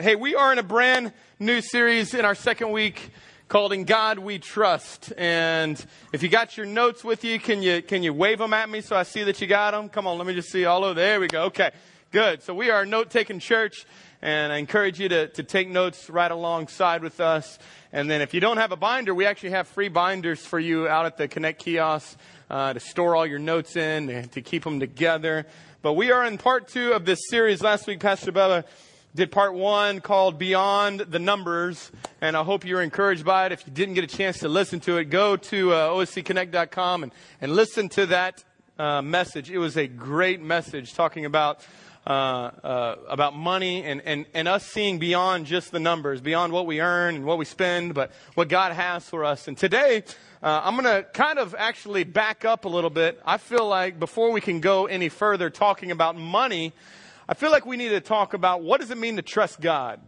Hey, we are in a brand new series in our second week called In God We Trust. And if you got your notes with you, can you, can you wave them at me so I see that you got them? Come on, let me just see all over. There we go. Okay, good. So we are a note taking church and I encourage you to, to take notes right alongside with us. And then if you don't have a binder, we actually have free binders for you out at the Connect kiosk uh, to store all your notes in, to keep them together. But we are in part two of this series. Last week, Pastor Bella did part one called Beyond the Numbers, and I hope you're encouraged by it. If you didn't get a chance to listen to it, go to uh, oscconnect.com and, and listen to that uh, message. It was a great message talking about uh, uh, about money and, and, and us seeing beyond just the numbers, beyond what we earn and what we spend, but what God has for us. And today, uh, I'm going to kind of actually back up a little bit. I feel like before we can go any further talking about money, I feel like we need to talk about what does it mean to trust God?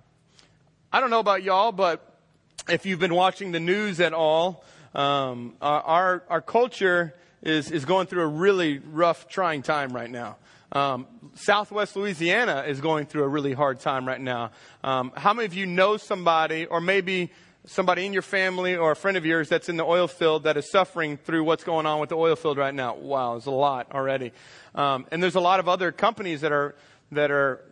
I don't know about y'all, but if you've been watching the news at all, um, our, our culture is, is going through a really rough, trying time right now. Um, Southwest Louisiana is going through a really hard time right now. Um, how many of you know somebody, or maybe somebody in your family or a friend of yours that's in the oil field that is suffering through what's going on with the oil field right now? Wow, there's a lot already. Um, and there's a lot of other companies that are that are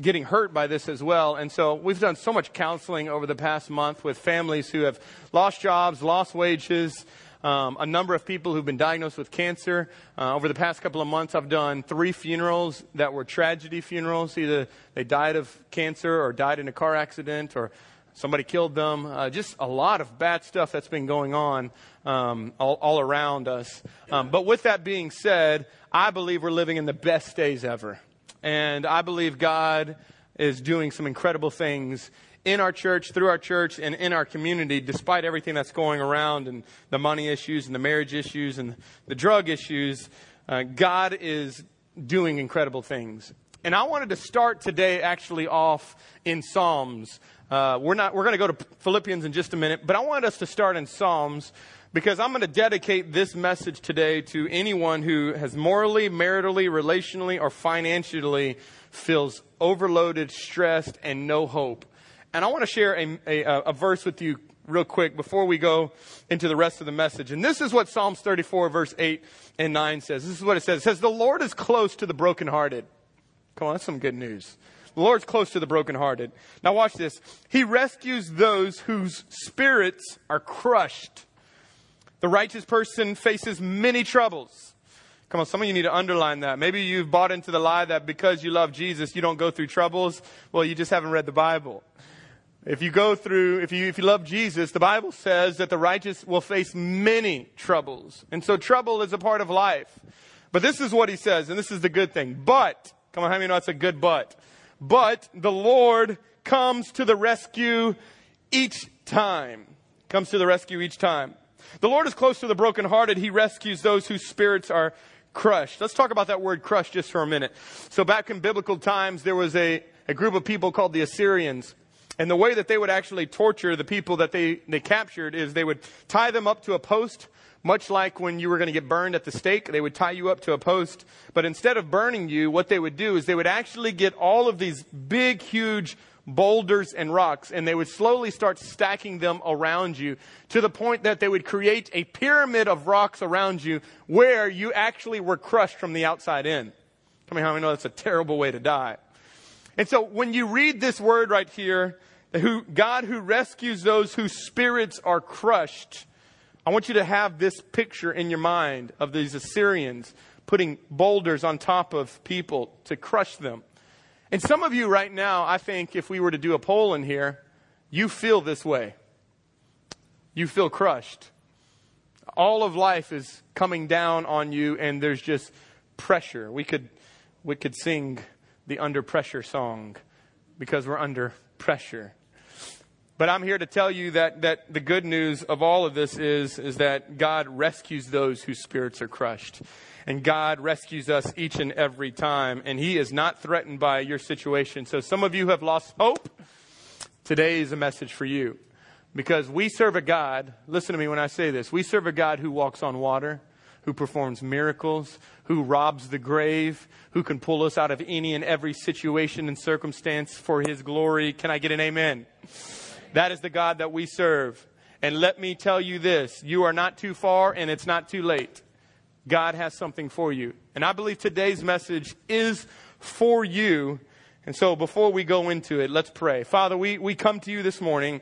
getting hurt by this as well. And so we've done so much counseling over the past month with families who have lost jobs, lost wages. Um, a number of people who've been diagnosed with cancer. Uh, over the past couple of months, I've done three funerals that were tragedy funerals. Either they died of cancer or died in a car accident or somebody killed them. Uh, just a lot of bad stuff that's been going on um, all, all, around us. Um, but with that being said, I believe we're living in the best days ever. And I believe God is doing some incredible things in our church, through our church, and in our community, despite everything that's going around and the money issues and the marriage issues and the drug issues. Uh, God is doing incredible things. And I wanted to start today actually off in Psalms. Uh, we're not, we're going to go to Philippians in just a minute, but I wanted us to start in Psalms because I'm going to dedicate this message today to anyone who has morally, maritally, relationally, or financially feels overloaded, stressed, and no hope. And I want to share a, a, a, verse with you real quick before we go into the rest of the message. And this is what Psalms 34, verse 8 and 9 says. This is what it says. It says, The Lord is close to the brokenhearted. Come on, that's some good news. The Lord's close to the brokenhearted. Now watch this. He rescues those whose spirits are crushed. The righteous person faces many troubles. Come on, some of you need to underline that. Maybe you've bought into the lie that because you love Jesus, you don't go through troubles. Well, you just haven't read the Bible. If you go through, if you, if you love Jesus, the Bible says that the righteous will face many troubles. And so trouble is a part of life. But this is what he says, and this is the good thing. But, come on, how many know it's a good but? But the Lord comes to the rescue each time. Comes to the rescue each time. The Lord is close to the brokenhearted. He rescues those whose spirits are crushed. Let's talk about that word crushed just for a minute. So back in biblical times, there was a, a group of people called the Assyrians. And the way that they would actually torture the people that they, they captured is they would tie them up to a post, much like when you were going to get burned at the stake. They would tie you up to a post. But instead of burning you, what they would do is they would actually get all of these big, huge boulders and rocks, and they would slowly start stacking them around you to the point that they would create a pyramid of rocks around you where you actually were crushed from the outside in. Tell me how many know that's a terrible way to die. And so when you read this word right here, who, God who rescues those whose spirits are crushed, I want you to have this picture in your mind of these Assyrians putting boulders on top of people to crush them. And some of you right now, I think if we were to do a poll in here, you feel this way. You feel crushed. All of life is coming down on you and there's just pressure. We could, we could sing the under pressure song because we're under pressure. But I'm here to tell you that, that the good news of all of this is, is that God rescues those whose spirits are crushed. And God rescues us each and every time. And He is not threatened by your situation. So some of you have lost hope. Today is a message for you. Because we serve a God, listen to me when I say this, we serve a God who walks on water, who performs miracles, who robs the grave, who can pull us out of any and every situation and circumstance for his glory. Can I get an amen? That is the God that we serve. And let me tell you this you are not too far and it's not too late. God has something for you. And I believe today's message is for you. And so before we go into it, let's pray. Father, we, we come to you this morning,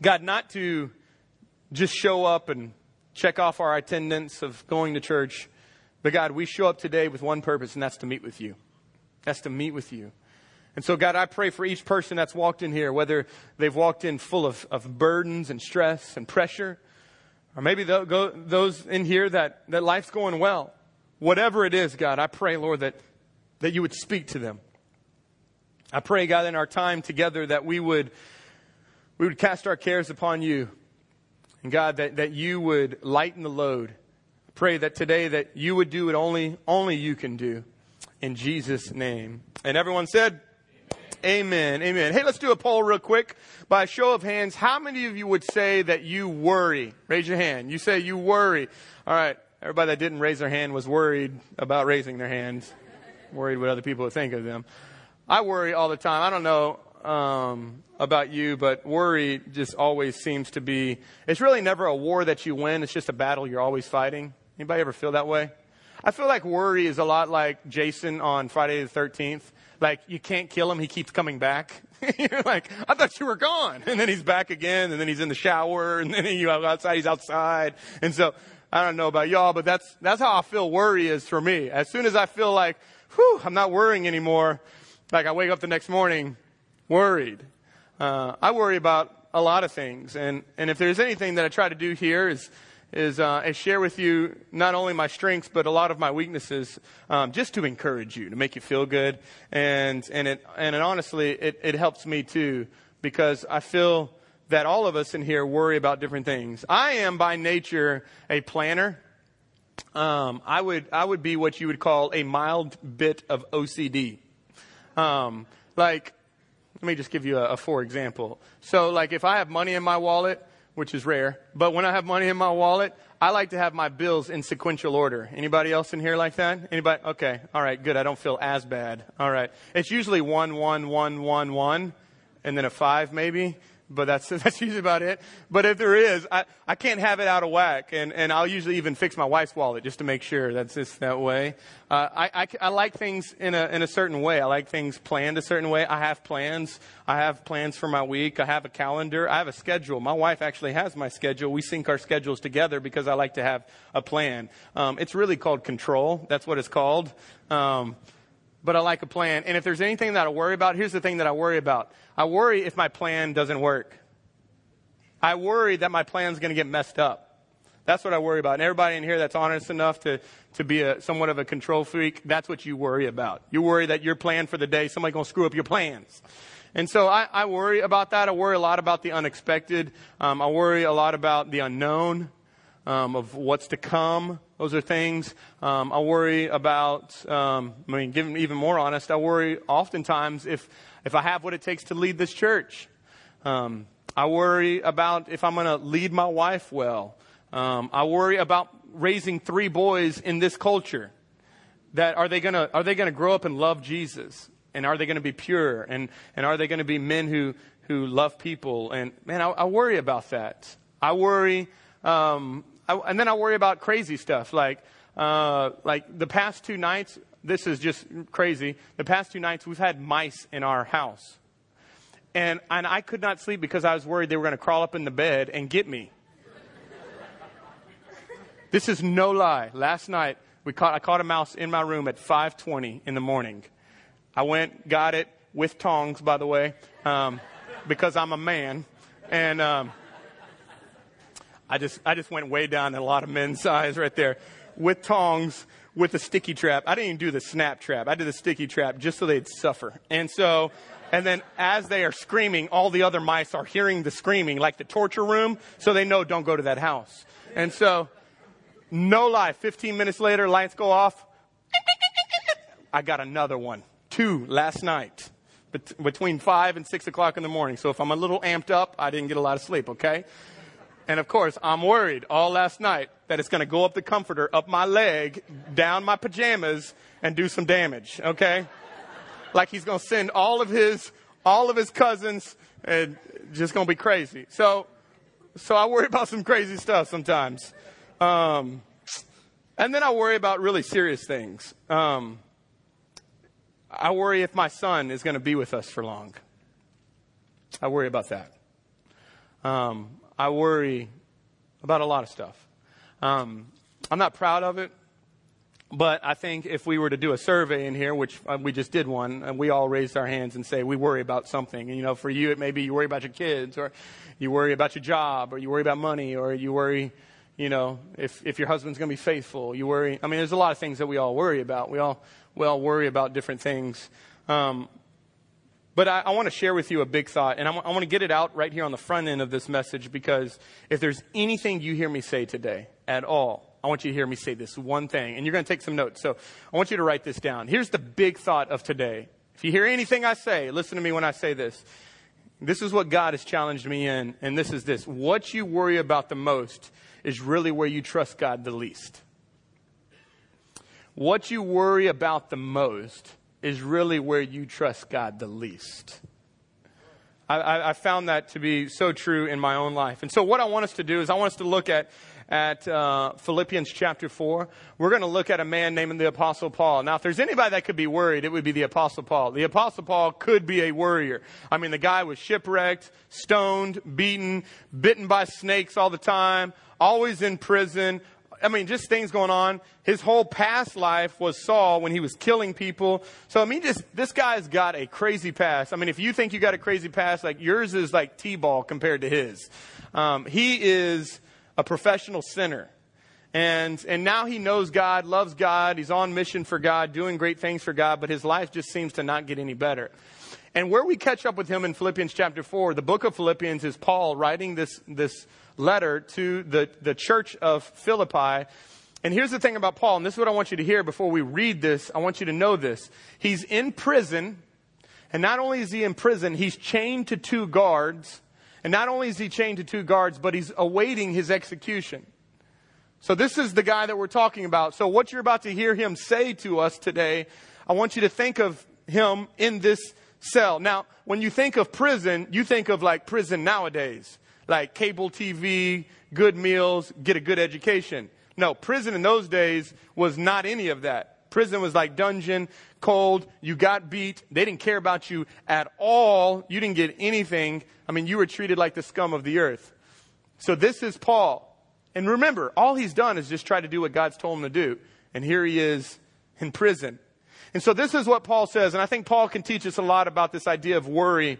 God, not to just show up and check off our attendance of going to church, but God, we show up today with one purpose, and that's to meet with you. That's to meet with you. And so, God, I pray for each person that's walked in here, whether they've walked in full of, of burdens and stress and pressure, or maybe those in here that, that life's going well. Whatever it is, God, I pray, Lord, that, that you would speak to them. I pray, God, in our time together that we would, we would cast our cares upon you. And God, that, that you would lighten the load. I pray that today that you would do what only, only you can do. In Jesus' name. And everyone said, Amen. Amen. Hey, let's do a poll real quick. By show of hands, how many of you would say that you worry? Raise your hand. You say you worry. All right. Everybody that didn't raise their hand was worried about raising their hands, worried what other people would think of them. I worry all the time. I don't know um, about you, but worry just always seems to be. It's really never a war that you win. It's just a battle you're always fighting. Anybody ever feel that way? I feel like worry is a lot like Jason on Friday the 13th like you can't kill him. He keeps coming back. You're like, I thought you were gone. And then he's back again. And then he's in the shower. And then you outside, he's outside. And so I don't know about y'all, but that's, that's how I feel worry is for me. As soon as I feel like, whew, I'm not worrying anymore, like I wake up the next morning worried. Uh, I worry about a lot of things. And, and if there's anything that I try to do here is, is, uh, is share with you not only my strengths but a lot of my weaknesses, um, just to encourage you, to make you feel good, and and it and it, honestly, it, it helps me too because I feel that all of us in here worry about different things. I am by nature a planner. Um, I would I would be what you would call a mild bit of OCD. Um, like, let me just give you a, a for example. So, like, if I have money in my wallet which is rare. But when I have money in my wallet, I like to have my bills in sequential order. Anybody else in here like that? Anybody? Okay. All right. Good. I don't feel as bad. All right. It's usually one, one, one, one, one, and then a five maybe but that's that's usually about it. But if there is, I, I can't have it out of whack, and, and I'll usually even fix my wife's wallet just to make sure that's just that way. Uh, I, I, I like things in a in a certain way. I like things planned a certain way. I have plans. I have plans for my week. I have a calendar. I have a schedule. My wife actually has my schedule. We sync our schedules together because I like to have a plan. Um, it's really called control. That's what it's called. Um, but I like a plan. And if there's anything that I worry about, here's the thing that I worry about. I worry if my plan doesn't work. I worry that my plan's going to get messed up. That's what I worry about. And everybody in here that's honest enough to, to be a, somewhat of a control freak, that's what you worry about. You worry that your plan for the day, somebody's going to screw up your plans. And so I, I, worry about that. I worry a lot about the unexpected. Um, I worry a lot about the unknown um, of what's to come. Those are things um, I worry about. Um, I mean, giving even more honest, I worry oftentimes if if I have what it takes to lead this church. Um, I worry about if I'm going to lead my wife well. Um, I worry about raising three boys in this culture. That are they going to are they going to grow up and love Jesus? And are they going to be pure? And and are they going to be men who who love people? And man, I, I worry about that. I worry um, I, and then I worry about crazy stuff like uh, like the past two nights. This is just crazy. The past two nights we've had mice in our house, and and I could not sleep because I was worried they were going to crawl up in the bed and get me. this is no lie. Last night we caught I caught a mouse in my room at 5:20 in the morning. I went, got it with tongs, by the way, um, because I'm a man, and. Um, I just, I just went way down in a lot of men's size right there with tongs with a sticky trap. I didn't even do the snap trap. I did the sticky trap just so they'd suffer. And so, and then as they are screaming, all the other mice are hearing the screaming like the torture room. So they know don't go to that house. And so, no lie, 15 minutes later, lights go off. I got another one. Two last night between five and six o'clock in the morning. So if I'm a little amped up, I didn't get a lot of sleep, okay? And of course, I'm worried all last night that it's going to go up the comforter, up my leg, down my pajamas, and do some damage, okay? like he's going to send all of his, all of his cousins and just going to be crazy. So, so I worry about some crazy stuff sometimes. Um, and then I worry about really serious things. Um, I worry if my son is going to be with us for long. I worry about that. Um, I worry about a lot of stuff. Um, I'm not proud of it, but I think if we were to do a survey in here, which uh, we just did one, and we all raised our hands and say we worry about something. And, you know, for you, it may be you worry about your kids, or you worry about your job, or you worry about money, or you worry, you know, if if your husband's going to be faithful. You worry. I mean, there's a lot of things that we all worry about. We all we all worry about different things. Um, but I, I want to share with you a big thought, and I, w- I want to get it out right here on the front end of this message because if there's anything you hear me say today at all, I want you to hear me say this one thing, and you're going to take some notes. So I want you to write this down. Here's the big thought of today. If you hear anything I say, listen to me when I say this. This is what God has challenged me in, and this is this. What you worry about the most is really where you trust God the least. What you worry about the most is really where you trust God the least. I, I, found that to be so true in my own life. And so, what I want us to do is, I want us to look at at uh, Philippians chapter 4. We're going to look at a man named the Apostle Paul. Now, if there's anybody that could be worried, it would be the Apostle Paul. The Apostle Paul could be a worrier. I mean, the guy was shipwrecked, stoned, beaten, bitten by snakes all the time, always in prison, I mean, just things going on. His whole past life was Saul when he was killing people. So, I mean, just, this guy's got a crazy past. I mean, if you think you got a crazy past, like yours is like T-ball compared to his. Um, he is a professional sinner. And, and now he knows God, loves God, he's on mission for God, doing great things for God, but his life just seems to not get any better. And where we catch up with him in Philippians chapter 4, the book of Philippians is Paul writing this, this letter to the, the church of Philippi. And here's the thing about Paul, and this is what I want you to hear before we read this. I want you to know this. He's in prison, and not only is he in prison, he's chained to two guards. And not only is he chained to two guards, but he's awaiting his execution. So this is the guy that we're talking about. So what you're about to hear him say to us today, I want you to think of him in this cell. Now, when you think of prison, you think of like prison nowadays like cable TV, good meals, get a good education. No, prison in those days was not any of that. Prison was like dungeon, cold, you got beat, they didn't care about you at all, you didn't get anything. I mean, you were treated like the scum of the earth. So this is Paul. And remember, all he's done is just try to do what God's told him to do. And here he is in prison. And so this is what Paul says, and I think Paul can teach us a lot about this idea of worry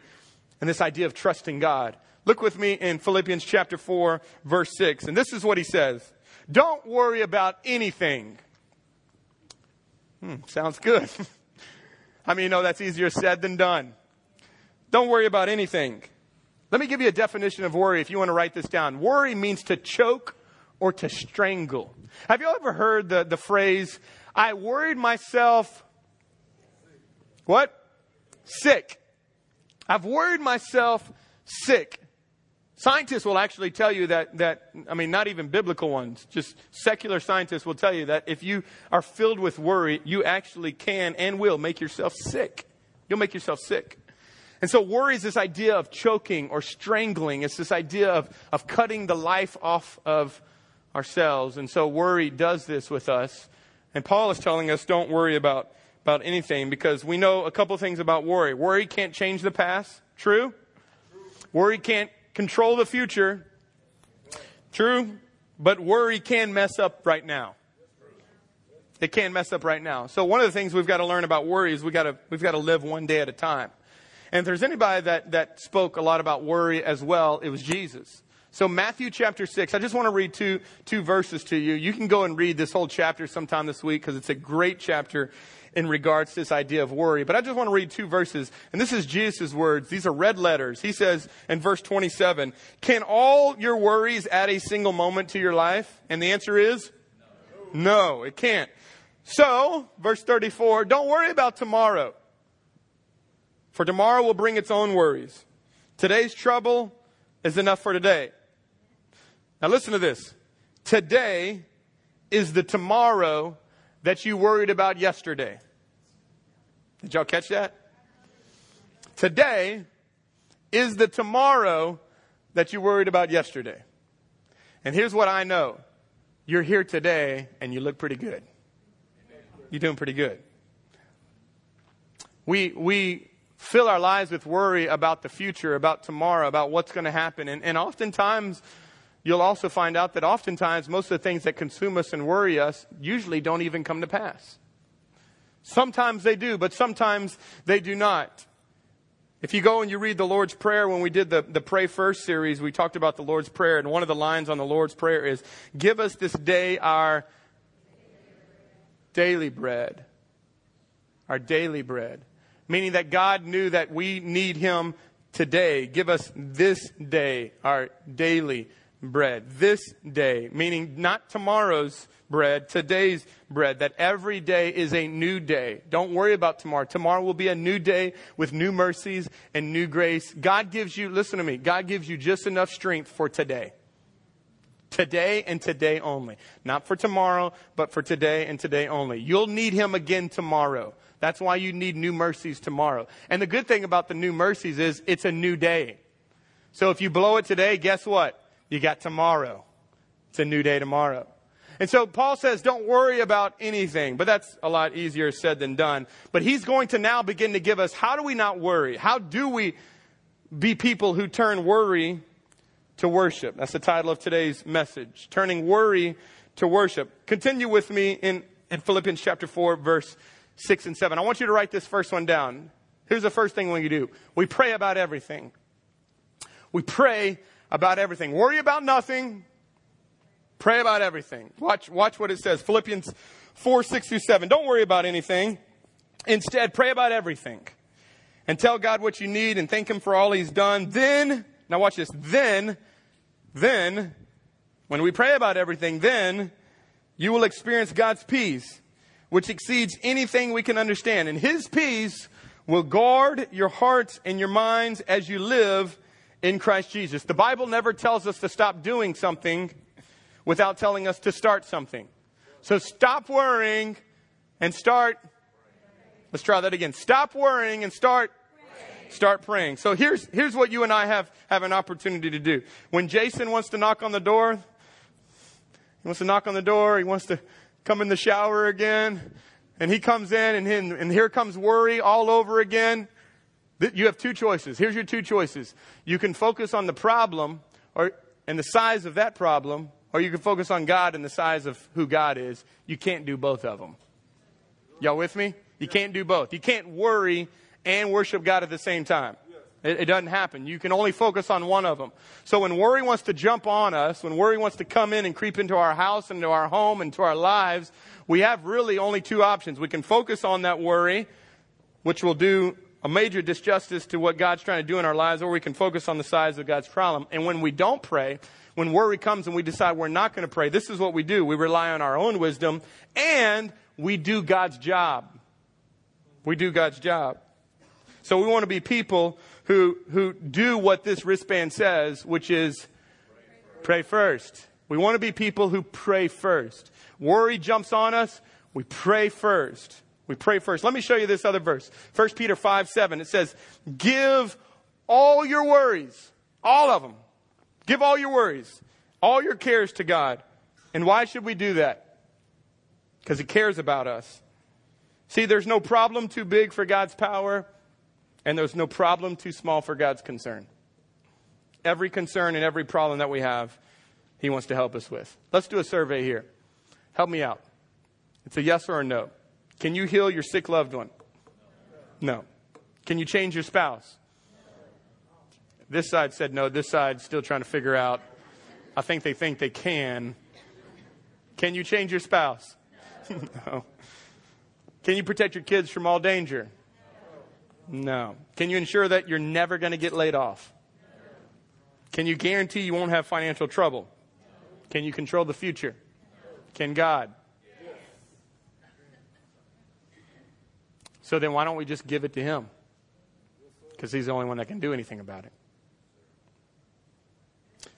and this idea of trusting God. Look with me in Philippians chapter 4, verse 6. And this is what he says Don't worry about anything. Hmm, sounds good. I mean, you know that's easier said than done? Don't worry about anything. Let me give you a definition of worry if you want to write this down. Worry means to choke or to strangle. Have you ever heard the, the phrase, I worried myself, what? Sick. I've worried myself sick. Scientists will actually tell you that, that, I mean, not even biblical ones, just secular scientists will tell you that if you are filled with worry, you actually can and will make yourself sick. You'll make yourself sick. And so worry is this idea of choking or strangling. It's this idea of, of cutting the life off of ourselves. And so worry does this with us. And Paul is telling us don't worry about, about anything because we know a couple things about worry. Worry can't change the past. True? Worry can't control the future. True, but worry can mess up right now. It can mess up right now. So one of the things we've got to learn about worry is we got to, we've got to live one day at a time. And if there's anybody that, that spoke a lot about worry as well, it was Jesus. So Matthew chapter 6, I just want to read two, two verses to you. You can go and read this whole chapter sometime this week because it's a great chapter in regards to this idea of worry. But I just want to read two verses, and this is Jesus' words. These are red letters. He says in verse 27, Can all your worries add a single moment to your life? And the answer is no, no it can't. So, verse 34, don't worry about tomorrow, for tomorrow will bring its own worries. Today's trouble is enough for today. Now listen to this. Today is the tomorrow that you worried about yesterday. Did y'all catch that? Today is the tomorrow that you worried about yesterday. And here's what I know. You're here today and you look pretty good. You're doing pretty good. We, we fill our lives with worry about the future, about tomorrow, about what's going to happen. And, and oftentimes, you'll also find out that oftentimes most of the things that consume us and worry us usually don't even come to pass. Sometimes they do, but sometimes they do not. If you go and you read the Lord's Prayer, when we did the, the Pray First series, we talked about the Lord's Prayer, and one of the lines on the Lord's Prayer is, Give us this day our daily bread. Our daily bread. Meaning that God knew that we need Him today. Give us this day our daily bread. This day, meaning not tomorrow's bread, today's bread, that every day is a new day. Don't worry about tomorrow. Tomorrow will be a new day with new mercies and new grace. God gives you, listen to me, God gives you just enough strength for today. Today and today only. Not for tomorrow, but for today and today only. You'll need Him again tomorrow. That's why you need new mercies tomorrow. And the good thing about the new mercies is it's a new day. So if you blow it today, guess what? You got tomorrow. It's a new day tomorrow. And so Paul says, don't worry about anything. But that's a lot easier said than done. But he's going to now begin to give us how do we not worry? How do we be people who turn worry to worship? That's the title of today's message. Turning worry to worship. Continue with me in, in Philippians chapter 4, verse 6 and 7. I want you to write this first one down. Here's the first thing we do. We pray about everything. We pray about everything. Worry about nothing. Pray about everything. Watch, watch what it says. Philippians 4, 6 through 7. Don't worry about anything. Instead, pray about everything. And tell God what you need and thank Him for all He's done. Then, now watch this. Then, then, when we pray about everything, then you will experience God's peace, which exceeds anything we can understand. And His peace will guard your hearts and your minds as you live in Christ Jesus. The Bible never tells us to stop doing something without telling us to start something. So stop worrying and start. Let's try that again. Stop worrying and start. Start praying. So here's, here's what you and I have, have an opportunity to do. When Jason wants to knock on the door, he wants to knock on the door, he wants to come in the shower again, and he comes in and, and here comes worry all over again. You have two choices. Here's your two choices. You can focus on the problem or, and the size of that problem, or you can focus on God and the size of who God is. You can't do both of them. Y'all with me? You can't do both. You can't worry and worship God at the same time. It, it, doesn't happen. You can only focus on one of them. So when worry wants to jump on us, when worry wants to come in and creep into our house, into our home, into our lives, we have really only two options. We can focus on that worry, which will do a major disjustice to what God's trying to do in our lives, or we can focus on the size of God's problem. And when we don't pray, when worry comes and we decide we're not going to pray, this is what we do. We rely on our own wisdom and we do God's job. We do God's job. So we want to be people who, who do what this wristband says, which is pray first. We want to be people who pray first. Worry jumps on us, we pray first. We pray first. Let me show you this other verse. 1 Peter 5 7. It says, Give all your worries, all of them. Give all your worries, all your cares to God. And why should we do that? Because He cares about us. See, there's no problem too big for God's power, and there's no problem too small for God's concern. Every concern and every problem that we have, He wants to help us with. Let's do a survey here. Help me out. It's a yes or a no. Can you heal your sick loved one? No. Can you change your spouse? This side said no. This side still trying to figure out. I think they think they can. Can you change your spouse? no. Can you protect your kids from all danger? No. Can you ensure that you're never going to get laid off? Can you guarantee you won't have financial trouble? Can you control the future? Can God? So then why don't we just give it to him? Because he's the only one that can do anything about it.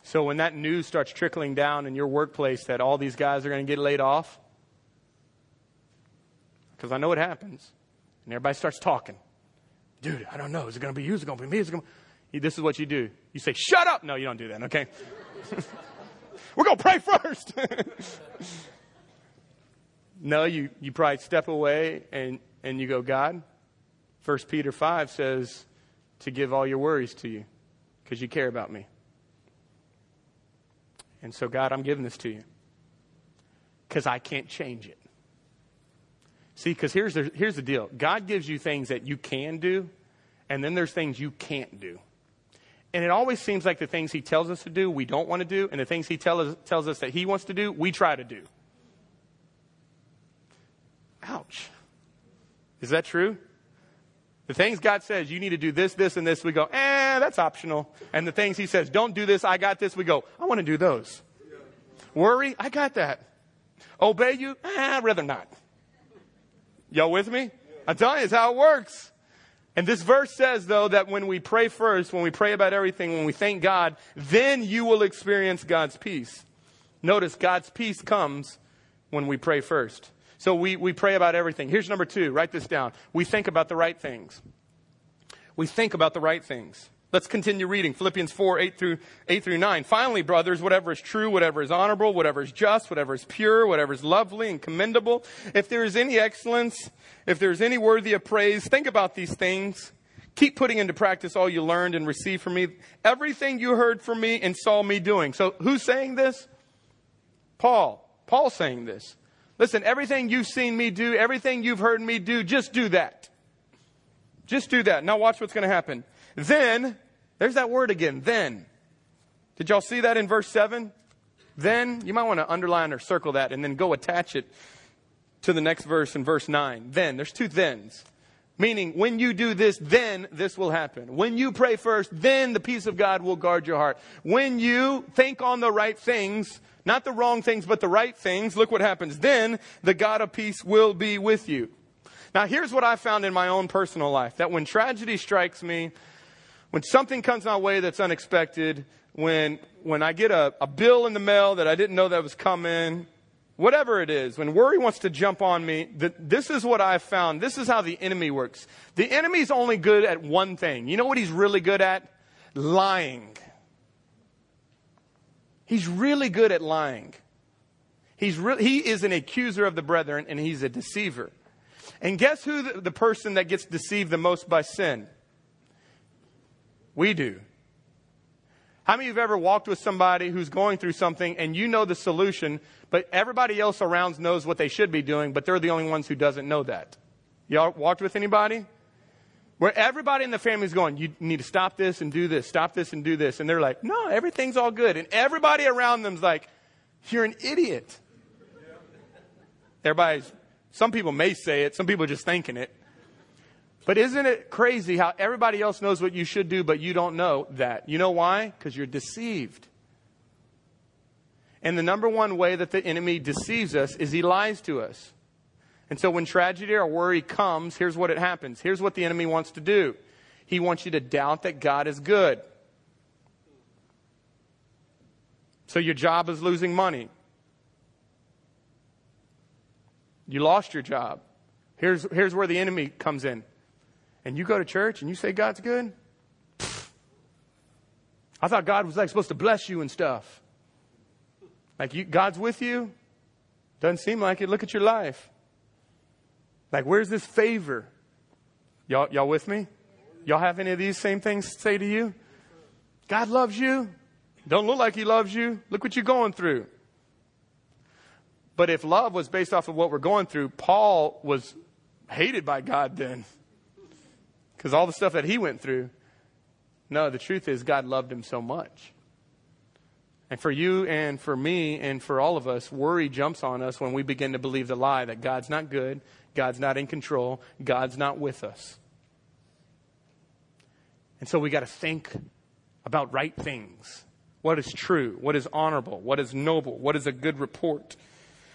So when that news starts trickling down in your workplace that all these guys are going to get laid off, because I know it happens, and everybody starts talking. Dude, I don't know. Is it going to be you? Is it going to be me? Is it going to... This is what you do. You say, shut up. No, you don't do that, okay? We're going to pray first. no, you, you probably step away and, and you go, God, 1 Peter 5 says to give all your worries to you because you care about me. And so, God, I'm giving this to you because I can't change it. See, because here's the, here's the deal God gives you things that you can do, and then there's things you can't do. And it always seems like the things He tells us to do, we don't want to do, and the things He tell us, tells us that He wants to do, we try to do. Ouch. Is that true? The things God says, you need to do this, this, and this, we go, eh, that's optional. And the things He says, don't do this, I got this, we go, I want to do those. Worry, I got that. Obey you, eh, I'd rather not. Y'all with me? I'm telling you, it's how it works. And this verse says, though, that when we pray first, when we pray about everything, when we thank God, then you will experience God's peace. Notice God's peace comes when we pray first. So we, we pray about everything. Here's number two. Write this down. We think about the right things. We think about the right things. Let's continue reading. Philippians 4, 8 through, 8 through 9. Finally, brothers, whatever is true, whatever is honorable, whatever is just, whatever is pure, whatever is lovely and commendable, if there is any excellence, if there is any worthy of praise, think about these things. Keep putting into practice all you learned and received from me, everything you heard from me and saw me doing. So who's saying this? Paul. Paul's saying this. Listen, everything you've seen me do, everything you've heard me do, just do that. Just do that. Now watch what's going to happen. Then, there's that word again, then. Did y'all see that in verse 7? Then, you might want to underline or circle that and then go attach it to the next verse in verse 9. Then, there's two thens. Meaning, when you do this, then this will happen. When you pray first, then the peace of God will guard your heart. When you think on the right things, not the wrong things, but the right things. Look what happens. Then the God of peace will be with you. Now, here's what I found in my own personal life that when tragedy strikes me, when something comes my way that's unexpected, when, when I get a, a bill in the mail that I didn't know that was coming, whatever it is, when worry wants to jump on me, the, this is what I've found. This is how the enemy works. The enemy's only good at one thing. You know what he's really good at? Lying. He's really good at lying. He's re- he is an accuser of the brethren and he's a deceiver. And guess who the, the person that gets deceived the most by sin? We do. How many of you have ever walked with somebody who's going through something and you know the solution, but everybody else around knows what they should be doing, but they're the only ones who doesn't know that? Y'all walked with anybody? Where everybody in the family is going, you need to stop this and do this, stop this and do this. And they're like, no, everything's all good. And everybody around them's like, you're an idiot. Everybody's, some people may say it, some people are just thinking it. But isn't it crazy how everybody else knows what you should do, but you don't know that? You know why? Because you're deceived. And the number one way that the enemy deceives us is he lies to us. And so when tragedy or worry comes, here's what it happens. Here's what the enemy wants to do. He wants you to doubt that God is good. So your job is losing money. You lost your job. Here's, here's where the enemy comes in. And you go to church and you say God's good? I thought God was like supposed to bless you and stuff. Like you, God's with you? Doesn't seem like it. Look at your life. Like, where's this favor? Y'all, y'all with me? Y'all have any of these same things say to you? God loves you. Don't look like he loves you. Look what you're going through. But if love was based off of what we're going through, Paul was hated by God then. Because all the stuff that he went through. No, the truth is, God loved him so much. And for you and for me and for all of us, worry jumps on us when we begin to believe the lie that God's not good, God's not in control. God's not with us. And so we got to think about right things. What is true? What is honorable? What is noble? What is a good report?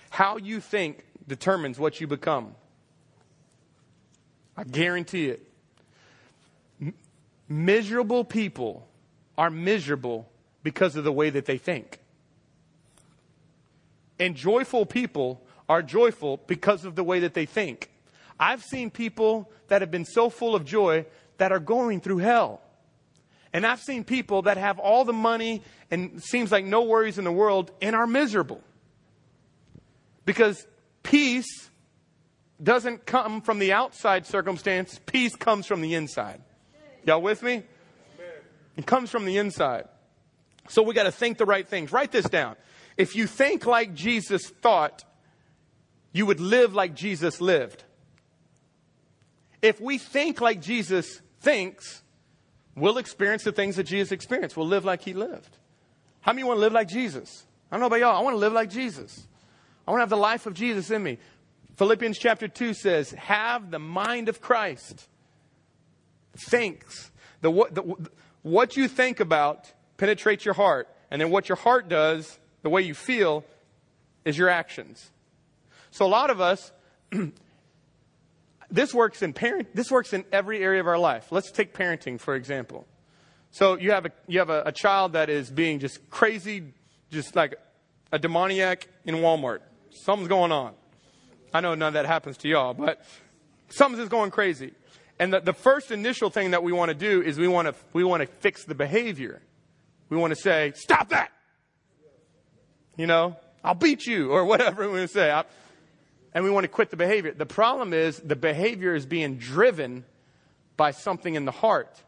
How you think determines what you become. I guarantee it. M- miserable people are miserable because of the way that they think. And joyful people are joyful because of the way that they think. I've seen people that have been so full of joy that are going through hell. And I've seen people that have all the money and seems like no worries in the world and are miserable. Because peace doesn't come from the outside circumstance, peace comes from the inside. Y'all with me? It comes from the inside. So we got to think the right things. Write this down. If you think like Jesus thought, you would live like Jesus lived. If we think like Jesus thinks, we'll experience the things that Jesus experienced. We'll live like he lived. How many want to live like Jesus? I don't know about y'all. I want to live like Jesus. I want to have the life of Jesus in me. Philippians chapter 2 says, Have the mind of Christ. Thinks. The, the, what you think about penetrates your heart. And then what your heart does, the way you feel, is your actions. So a lot of us, this works in parent, this works in every area of our life. Let's take parenting, for example. So you have a, you have a, a child that is being just crazy, just like a demoniac in Walmart. Something's going on. I know none of that happens to y'all, but something's just going crazy. And the, the first initial thing that we want to do is we want to, we want to fix the behavior. We want to say, stop that. You know, I'll beat you or whatever we want to say. And we want to quit the behavior. The problem is the behavior is being driven by something in the heart.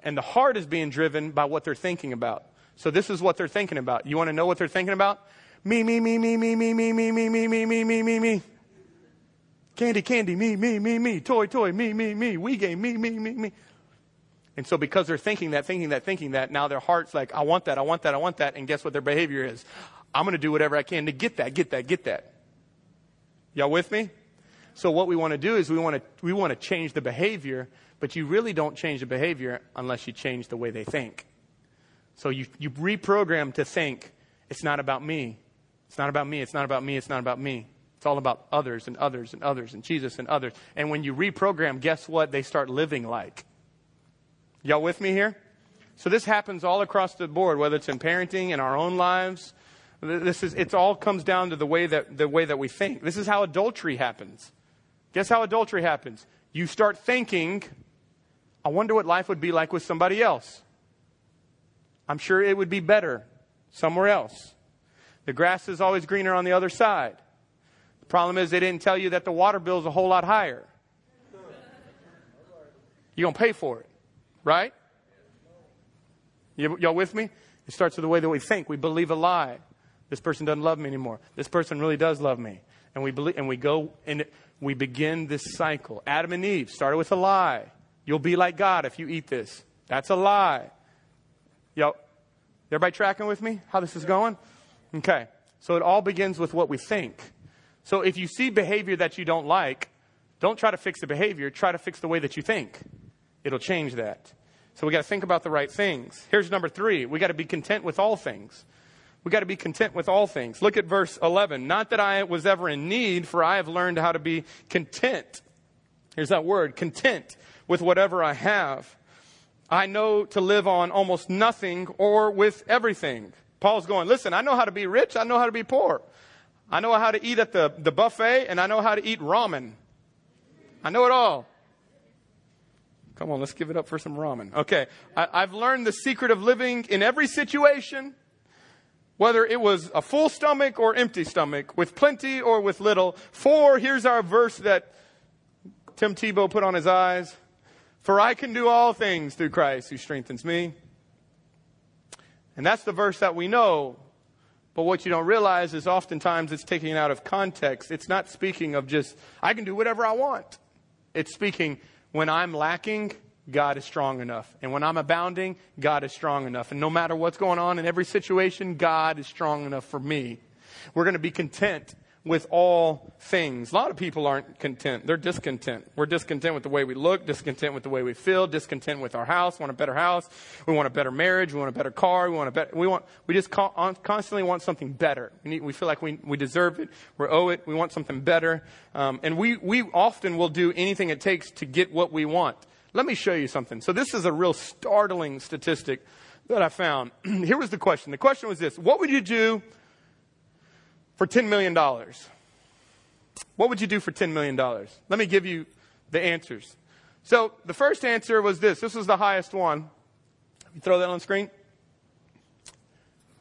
And the heart is being driven by what they're thinking about. So this is what they're thinking about. You want to know what they're thinking about? Me, me, me, me, me, me, me, me, me, me, me, me, me, me, me. Candy, candy, me, me, me, me. Toy, toy, me, me, me. Wii game, me, me, me, me. And so because they're thinking that, thinking that, thinking that, now their heart's like, I want that, I want that, I want that. And guess what their behavior is? I'm going to do whatever I can to get that, get that, get that. Y'all with me? So what we want to do is we want to, we want to change the behavior, but you really don't change the behavior unless you change the way they think. So you, you reprogram to think, it's not about me. It's not about me. It's not about me. It's not about me. It's all about others and others and others and Jesus and others. And when you reprogram, guess what? They start living like. Y'all with me here? So this happens all across the board, whether it's in parenting, in our own lives. This is, it all comes down to the way that, the way that we think. This is how adultery happens. Guess how adultery happens? You start thinking, I wonder what life would be like with somebody else. I'm sure it would be better somewhere else. The grass is always greener on the other side. The problem is they didn't tell you that the water bill is a whole lot higher. You're going to pay for it, right? You, y'all with me? It starts with the way that we think. We believe a lie. This person doesn't love me anymore. This person really does love me. And we believe, and we go and we begin this cycle. Adam and Eve started with a lie. You'll be like God if you eat this. That's a lie. Yo, everybody tracking with me? How this is going? Okay. So it all begins with what we think. So if you see behavior that you don't like, don't try to fix the behavior, try to fix the way that you think. It'll change that. So we got to think about the right things. Here's number three. We got to be content with all things. We got to be content with all things. Look at verse 11. Not that I was ever in need, for I have learned how to be content. Here's that word, content with whatever I have. I know to live on almost nothing or with everything. Paul's going, listen, I know how to be rich. I know how to be poor. I know how to eat at the, the buffet and I know how to eat ramen. I know it all. Come on, let's give it up for some ramen. Okay. I, I've learned the secret of living in every situation, whether it was a full stomach or empty stomach, with plenty or with little. For, here's our verse that Tim Tebow put on his eyes. For I can do all things through Christ who strengthens me. And that's the verse that we know. But what you don't realize is oftentimes it's taken out of context. It's not speaking of just, I can do whatever I want. It's speaking, when I'm lacking, God is strong enough. And when I'm abounding, God is strong enough. And no matter what's going on in every situation, God is strong enough for me. We're going to be content with all things. A lot of people aren't content. They're discontent. We're discontent with the way we look, discontent with the way we feel, discontent with our house, want a better house. We want a better marriage. We want a better car. We want a better, we want, we just constantly want something better. We, need, we feel like we, we deserve it. We owe it. We want something better. Um, and we, we often will do anything it takes to get what we want. Let me show you something. So, this is a real startling statistic that I found. Here was the question. The question was this What would you do for $10 million? What would you do for $10 million? Let me give you the answers. So, the first answer was this this was the highest one. You throw that on the screen.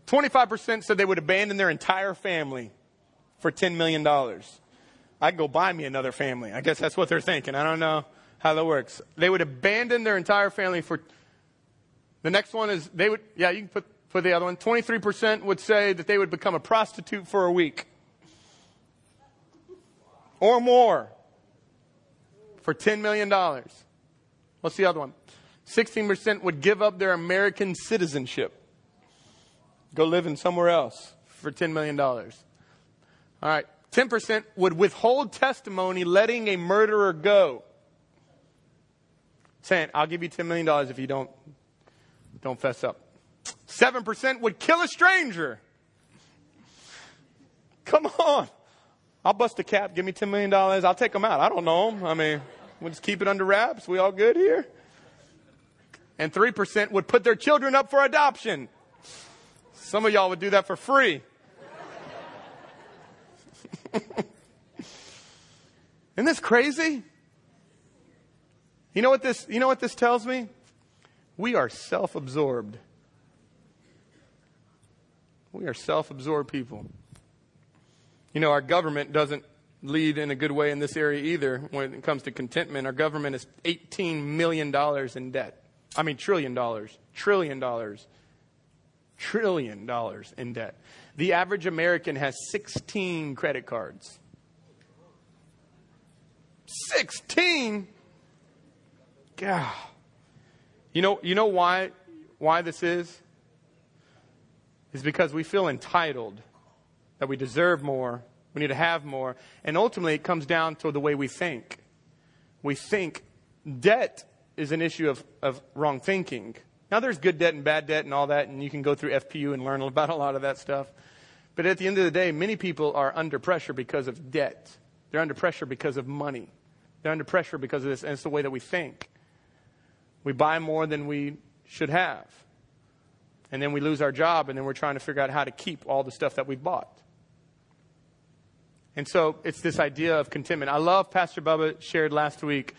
25% said they would abandon their entire family for $10 million. I'd go buy me another family. I guess that's what they're thinking. I don't know how that works. They would abandon their entire family for. The next one is they would, yeah, you can put, put the other one. 23% would say that they would become a prostitute for a week or more for $10 million. What's the other one? 16% would give up their American citizenship, go live in somewhere else for $10 million. All right, 10% would withhold testimony letting a murderer go. Saying, I'll give you $10 million if you don't, don't fess up. 7% would kill a stranger. Come on. I'll bust a cap, give me $10 million. I'll take them out. I don't know them. I mean, we'll just keep it under wraps. We all good here? And 3% would put their children up for adoption. Some of y'all would do that for free. Isn't this crazy? You know what this, you know what this tells me? We are self absorbed. We are self absorbed people. You know, our government doesn't lead in a good way in this area either when it comes to contentment. Our government is $18 million in debt. I mean, trillion dollars. Trillion dollars. Trillion dollars in debt. The average American has 16 credit cards. 16? God. You know, you know why, why this is? Is because we feel entitled, that we deserve more, we need to have more, and ultimately it comes down to the way we think. We think debt is an issue of, of wrong thinking. Now, there's good debt and bad debt and all that, and you can go through FPU and learn about a lot of that stuff. But at the end of the day, many people are under pressure because of debt. They're under pressure because of money. They're under pressure because of this, and it's the way that we think. We buy more than we should have. And then we lose our job, and then we're trying to figure out how to keep all the stuff that we bought. And so it's this idea of contentment. I love Pastor Bubba shared last week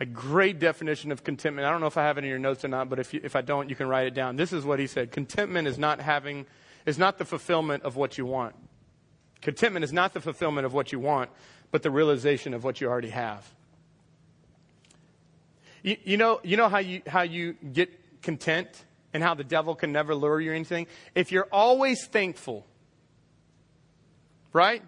a great definition of contentment. I don't know if I have it in your notes or not, but if, you, if I don't, you can write it down. This is what he said Contentment is not having is not the fulfillment of what you want. Contentment is not the fulfillment of what you want, but the realization of what you already have. You, you, know, you know how you, how you get content and how the devil can never lure you or anything? If you're always thankful, right?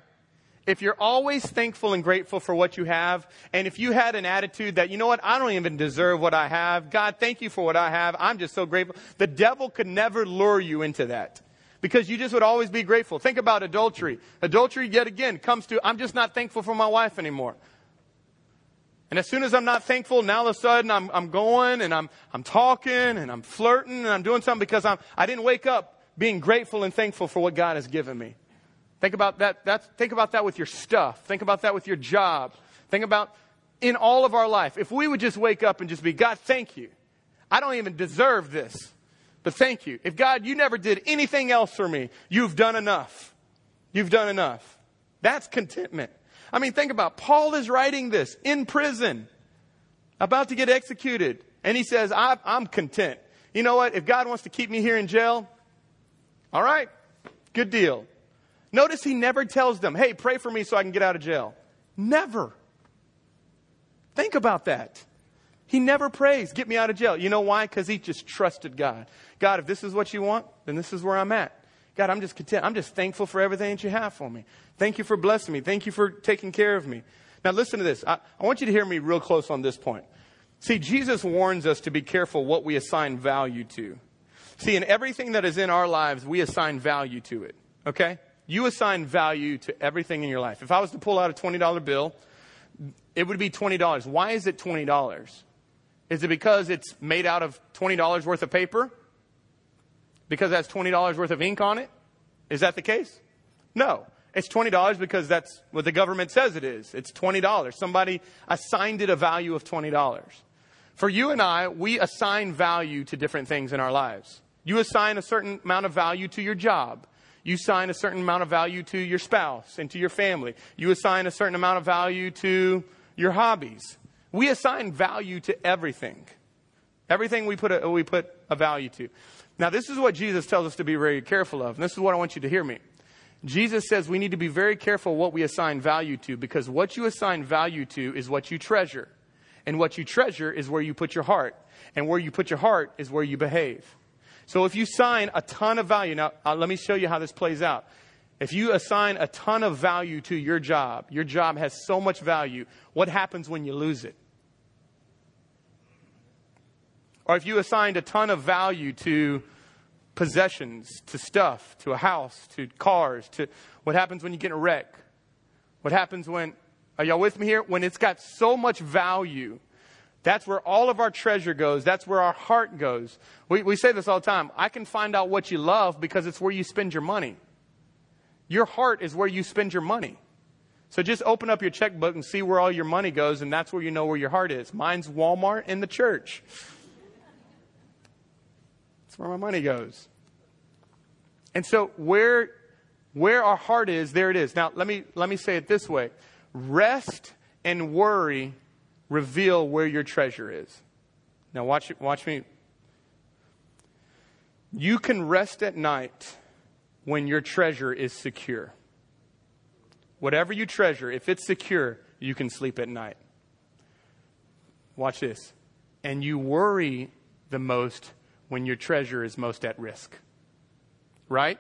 If you're always thankful and grateful for what you have, and if you had an attitude that, you know what, I don't even deserve what I have, God, thank you for what I have, I'm just so grateful, the devil could never lure you into that because you just would always be grateful. Think about adultery. Adultery, yet again, comes to, I'm just not thankful for my wife anymore. And as soon as I'm not thankful, now all of a sudden I'm, I'm going and I'm, I'm talking and I'm flirting and I'm doing something because I'm, I didn't wake up being grateful and thankful for what God has given me. Think about that, that's, think about that with your stuff. Think about that with your job. Think about in all of our life. If we would just wake up and just be, God, thank you. I don't even deserve this. But thank you. If God, you never did anything else for me, you've done enough. You've done enough. That's contentment. I mean, think about. Paul is writing this in prison, about to get executed. And he says, I'm content. You know what? If God wants to keep me here in jail, all right, good deal. Notice he never tells them, hey, pray for me so I can get out of jail. Never. Think about that. He never prays, get me out of jail. You know why? Because he just trusted God. God, if this is what you want, then this is where I'm at. God, I'm just content. I'm just thankful for everything that you have for me. Thank you for blessing me. Thank you for taking care of me. Now, listen to this. I, I want you to hear me real close on this point. See, Jesus warns us to be careful what we assign value to. See, in everything that is in our lives, we assign value to it. Okay? You assign value to everything in your life. If I was to pull out a $20 bill, it would be $20. Why is it $20? Is it because it's made out of $20 worth of paper? Because it has $20 worth of ink on it? Is that the case? No. It's $20 because that's what the government says it is. It's $20. Somebody assigned it a value of $20. For you and I, we assign value to different things in our lives. You assign a certain amount of value to your job. You assign a certain amount of value to your spouse and to your family. You assign a certain amount of value to your hobbies. We assign value to everything. Everything we put a, we put a value to. Now, this is what Jesus tells us to be very careful of. And this is what I want you to hear me. Jesus says we need to be very careful what we assign value to because what you assign value to is what you treasure. And what you treasure is where you put your heart. And where you put your heart is where you behave. So if you assign a ton of value, now uh, let me show you how this plays out. If you assign a ton of value to your job, your job has so much value, what happens when you lose it? Or if you assigned a ton of value to possessions, to stuff, to a house, to cars, to what happens when you get in a wreck? What happens when, are y'all with me here? When it's got so much value, that's where all of our treasure goes. That's where our heart goes. We, we say this all the time. I can find out what you love because it's where you spend your money. Your heart is where you spend your money. So just open up your checkbook and see where all your money goes, and that's where you know where your heart is. Mine's Walmart and the church. That's where my money goes. And so where where our heart is, there it is. Now let me let me say it this way. Rest and worry reveal where your treasure is. Now watch watch me. You can rest at night when your treasure is secure. Whatever you treasure, if it's secure, you can sleep at night. Watch this. And you worry the most when your treasure is most at risk. Right?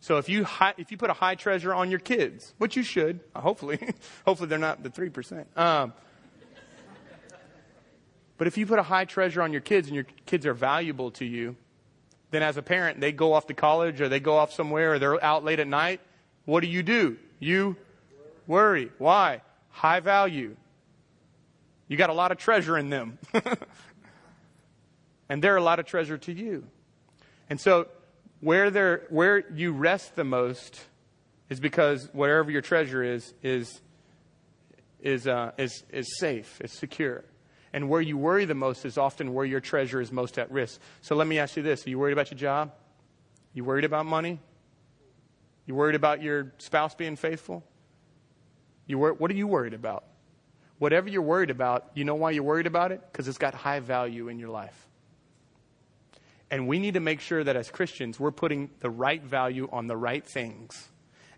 So if you if you put a high treasure on your kids, which you should, hopefully, hopefully they're not the three percent. Um, but if you put a high treasure on your kids and your kids are valuable to you, then as a parent they go off to college or they go off somewhere or they're out late at night. What do you do? You worry. Why? High value. You got a lot of treasure in them. and they're a lot of treasure to you. And so, where, there, where you rest the most is because wherever your treasure is, is, is, uh, is, is safe, it's secure. And where you worry the most is often where your treasure is most at risk. So let me ask you this Are you worried about your job? You worried about money? You worried about your spouse being faithful? You wor- what are you worried about? Whatever you're worried about, you know why you're worried about it? Because it's got high value in your life. And we need to make sure that as Christians, we're putting the right value on the right things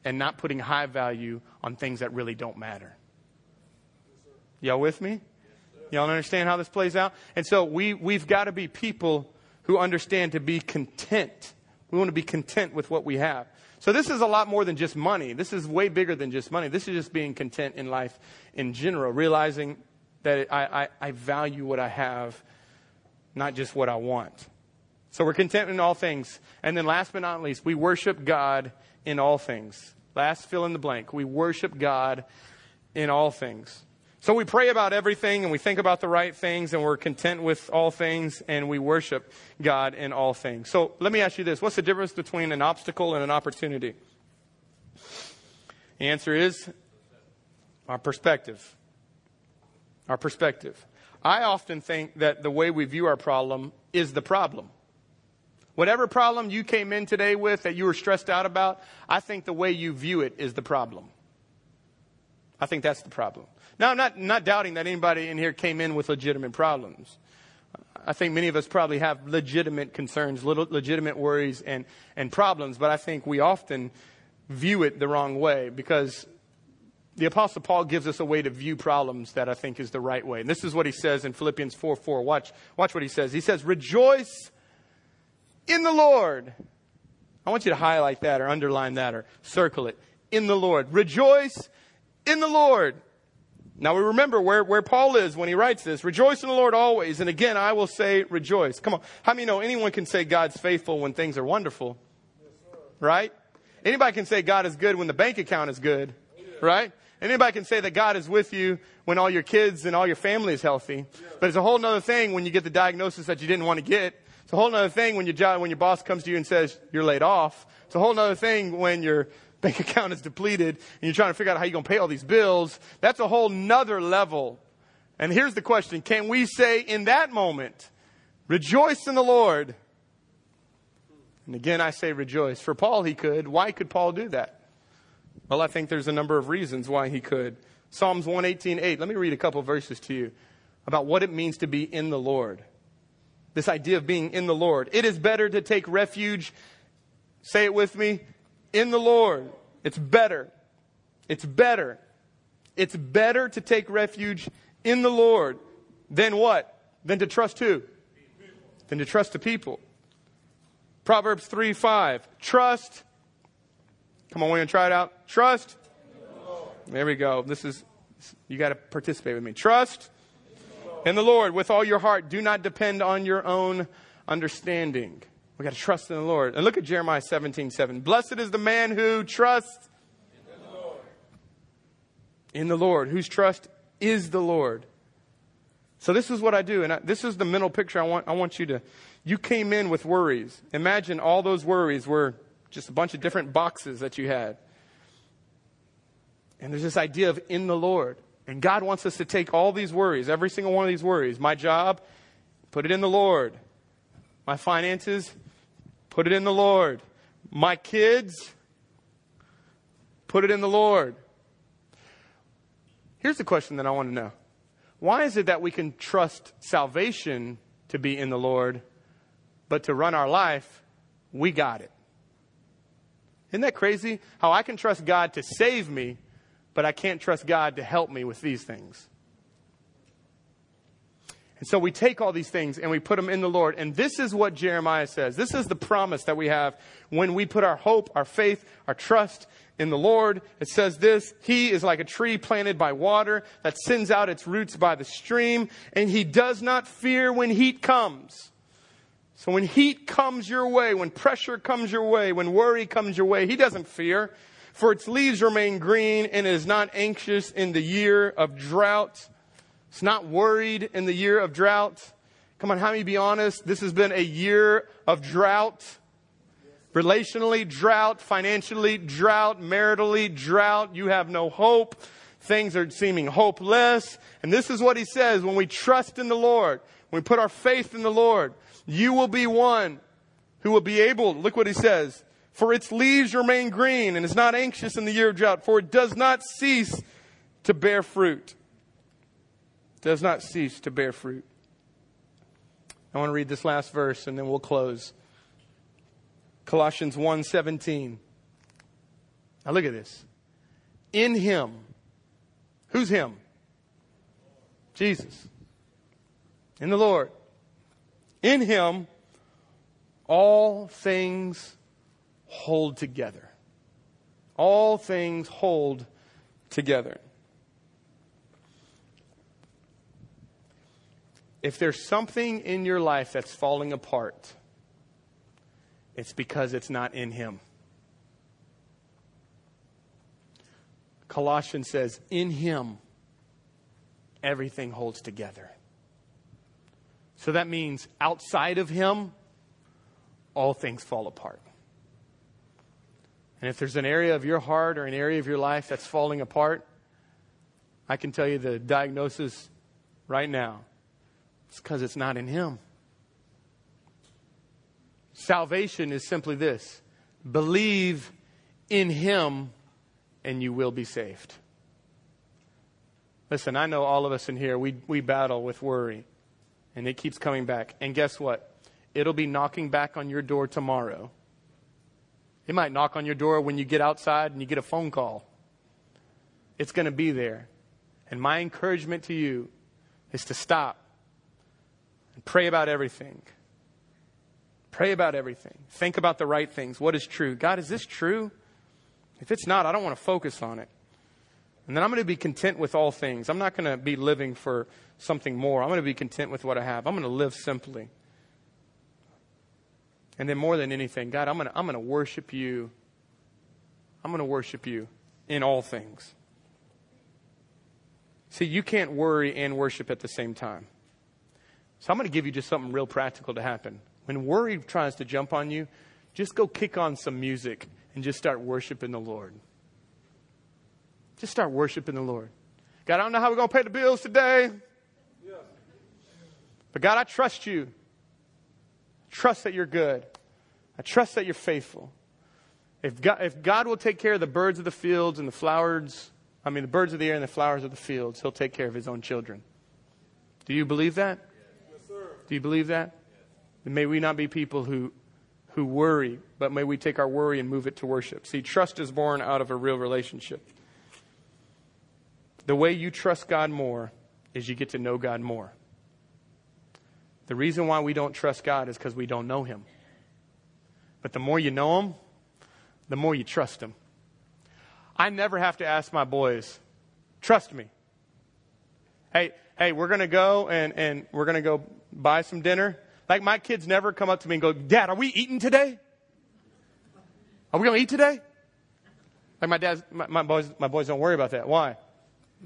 and not putting high value on things that really don't matter. Y'all with me? Y'all understand how this plays out? And so we, we've got to be people who understand to be content. We want to be content with what we have. So this is a lot more than just money. This is way bigger than just money. This is just being content in life in general, realizing that I, I, I value what I have, not just what I want. So we're content in all things. And then last but not least, we worship God in all things. Last fill in the blank. We worship God in all things. So we pray about everything and we think about the right things and we're content with all things and we worship God in all things. So let me ask you this. What's the difference between an obstacle and an opportunity? The answer is our perspective. Our perspective. I often think that the way we view our problem is the problem. Whatever problem you came in today with that you were stressed out about, I think the way you view it is the problem. I think that's the problem. Now, I'm not, not doubting that anybody in here came in with legitimate problems. I think many of us probably have legitimate concerns, legitimate worries and, and problems, but I think we often view it the wrong way because the Apostle Paul gives us a way to view problems that I think is the right way. And this is what he says in Philippians 4 4. Watch, watch what he says. He says, Rejoice in the Lord. I want you to highlight that or underline that or circle it. In the Lord. Rejoice in the Lord. Now we remember where, where Paul is when he writes this. Rejoice in the Lord always. And again, I will say rejoice. Come on. How many know anyone can say God's faithful when things are wonderful? right? Anybody can say God is good when the bank account is good. Right? Anybody can say that God is with you when all your kids and all your family is healthy. But it's a whole other thing when you get the diagnosis that you didn't want to get it's a whole other thing when your job, when your boss comes to you and says you're laid off. It's a whole other thing when your bank account is depleted and you're trying to figure out how you're going to pay all these bills. That's a whole nother level And here's the question Can we say in that moment, rejoice in the Lord? And again, I say rejoice. For Paul, he could. Why could Paul do that? Well, I think there's a number of reasons why he could. Psalms 118.8. Let me read a couple verses to you about what it means to be in the Lord. This idea of being in the Lord. It is better to take refuge, say it with me, in the Lord. It's better. It's better. It's better to take refuge in the Lord than what? Than to trust who? Than to trust the people. Proverbs 3 5. Trust. Come on, we're going to try it out. Trust. There we go. This is, you got to participate with me. Trust in the Lord with all your heart. Do not depend on your own understanding. We got to trust in the Lord. And look at Jeremiah 17 7. Blessed is the man who trusts in the Lord. In the Lord, whose trust is the Lord. So this is what I do, and I, this is the mental picture I want, I want you to. You came in with worries. Imagine all those worries were just a bunch of different boxes that you had. And there's this idea of in the Lord. And God wants us to take all these worries, every single one of these worries, my job, put it in the Lord. My finances, put it in the Lord. My kids, put it in the Lord. Here's the question that I want to know Why is it that we can trust salvation to be in the Lord, but to run our life, we got it? Isn't that crazy? How I can trust God to save me, but I can't trust God to help me with these things. And so we take all these things and we put them in the Lord. And this is what Jeremiah says. This is the promise that we have when we put our hope, our faith, our trust in the Lord. It says this He is like a tree planted by water that sends out its roots by the stream, and he does not fear when heat comes. So when heat comes your way, when pressure comes your way, when worry comes your way, he doesn't fear. For its leaves remain green and is not anxious in the year of drought. It's not worried in the year of drought. Come on, how many be honest? This has been a year of drought. Relationally, drought. Financially, drought. Maritally, drought. You have no hope. Things are seeming hopeless. And this is what he says when we trust in the Lord, when we put our faith in the Lord, you will be one who will be able, look what he says, for its leaves remain green and is not anxious in the year of drought, for it does not cease to bear fruit does not cease to bear fruit. I want to read this last verse and then we'll close. Colossians 1:17. Now look at this. In him. Who's him? Jesus. In the Lord. In him all things hold together. All things hold together. if there's something in your life that's falling apart, it's because it's not in Him. Colossians says, In Him, everything holds together. So that means outside of Him, all things fall apart. And if there's an area of your heart or an area of your life that's falling apart, I can tell you the diagnosis right now it's because it's not in Him. Salvation is simply this believe in Him and you will be saved. Listen, I know all of us in here, we, we battle with worry, and it keeps coming back. And guess what? It'll be knocking back on your door tomorrow. It might knock on your door when you get outside and you get a phone call. It's going to be there. And my encouragement to you is to stop and pray about everything. Pray about everything. Think about the right things. What is true? God, is this true? If it's not, I don't want to focus on it. And then I'm going to be content with all things. I'm not going to be living for something more. I'm going to be content with what I have. I'm going to live simply. And then more than anything, God, I'm going to, I'm going to worship you. I'm going to worship you in all things. See, you can't worry and worship at the same time. So I'm going to give you just something real practical to happen. When worry tries to jump on you, just go kick on some music and just start worshiping the Lord. Just start worshiping the Lord. God, I don't know how we're going to pay the bills today. But God, I trust you. Trust that you're good. I trust that you're faithful. If God, if God will take care of the birds of the fields and the flowers, I mean, the birds of the air and the flowers of the fields, he'll take care of his own children. Do you believe that? Yes, sir. Do you believe that? Yes. may we not be people who, who worry, but may we take our worry and move it to worship. See, trust is born out of a real relationship. The way you trust God more is you get to know God more. The reason why we don't trust God is because we don't know Him. But the more you know Him, the more you trust Him. I never have to ask my boys, trust me. Hey, hey, we're going to go and, and we're going to go buy some dinner. Like my kids never come up to me and go, Dad, are we eating today? Are we going to eat today? Like my dad's, my, my, boys, my boys don't worry about that. Why?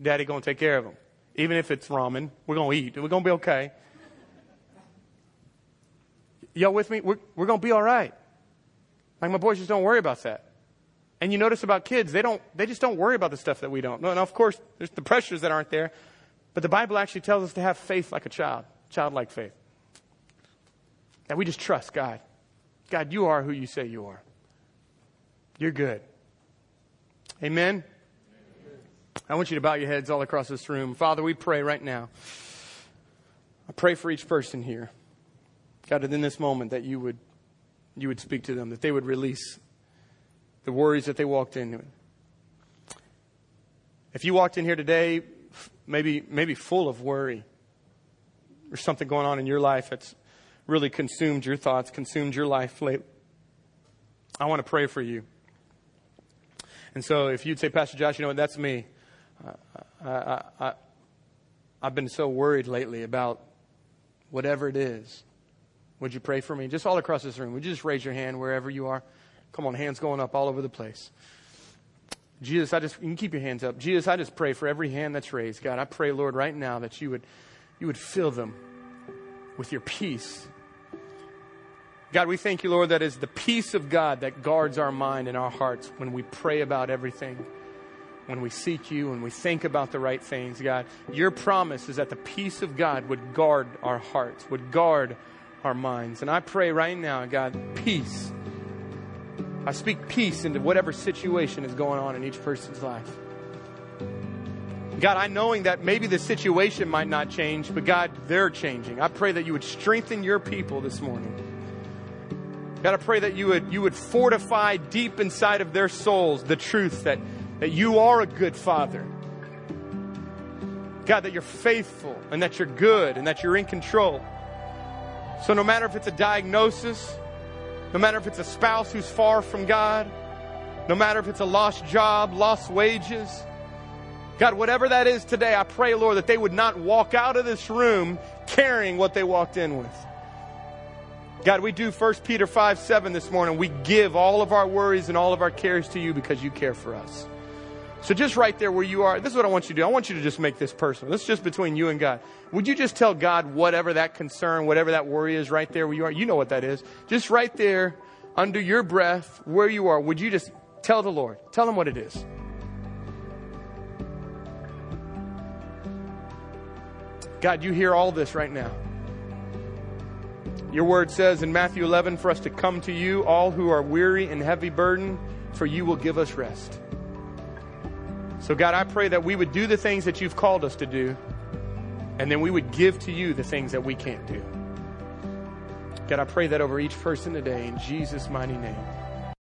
Daddy going to take care of them. Even if it's ramen, we're going to eat. We're going to be okay. Y'all with me? We're, we're going to be all right. Like my boys just don't worry about that. And you notice about kids, they don't, they just don't worry about the stuff that we don't. And of course, there's the pressures that aren't there. But the Bible actually tells us to have faith like a child, childlike faith. That we just trust God. God, you are who you say you are. You're good. Amen. I want you to bow your heads all across this room. Father, we pray right now. I pray for each person here. God, in this moment that you would, you would speak to them, that they would release the worries that they walked into. If you walked in here today, maybe, maybe full of worry, or something going on in your life that's really consumed your thoughts, consumed your life lately, I want to pray for you. And so if you'd say, Pastor Josh, you know what, that's me. Uh, I, I, I, I've been so worried lately about whatever it is. Would you pray for me? Just all across this room. Would you just raise your hand wherever you are? Come on, hands going up all over the place. Jesus, I just, you can keep your hands up. Jesus, I just pray for every hand that's raised. God, I pray, Lord, right now that you would, you would fill them with your peace. God, we thank you, Lord, that is the peace of God that guards our mind and our hearts when we pray about everything, when we seek you, when we think about the right things, God. Your promise is that the peace of God would guard our hearts, would guard our minds. And I pray right now, God, peace. I speak peace into whatever situation is going on in each person's life. God, I knowing that maybe the situation might not change, but God, they're changing. I pray that you would strengthen your people this morning. God, I pray that you would, you would fortify deep inside of their souls the truth that, that you are a good father. God, that you're faithful and that you're good and that you're in control. So, no matter if it's a diagnosis, no matter if it's a spouse who's far from God, no matter if it's a lost job, lost wages, God, whatever that is today, I pray, Lord, that they would not walk out of this room carrying what they walked in with. God, we do 1 Peter 5 7 this morning. We give all of our worries and all of our cares to you because you care for us. So just right there where you are, this is what I want you to do. I want you to just make this personal. This is just between you and God. Would you just tell God whatever that concern, whatever that worry is right there where you are? You know what that is. Just right there under your breath where you are, would you just tell the Lord? Tell him what it is. God, you hear all this right now. Your word says in Matthew 11 for us to come to you, all who are weary and heavy burden, for you will give us rest. So, God, I pray that we would do the things that you've called us to do, and then we would give to you the things that we can't do. God, I pray that over each person today in Jesus' mighty name.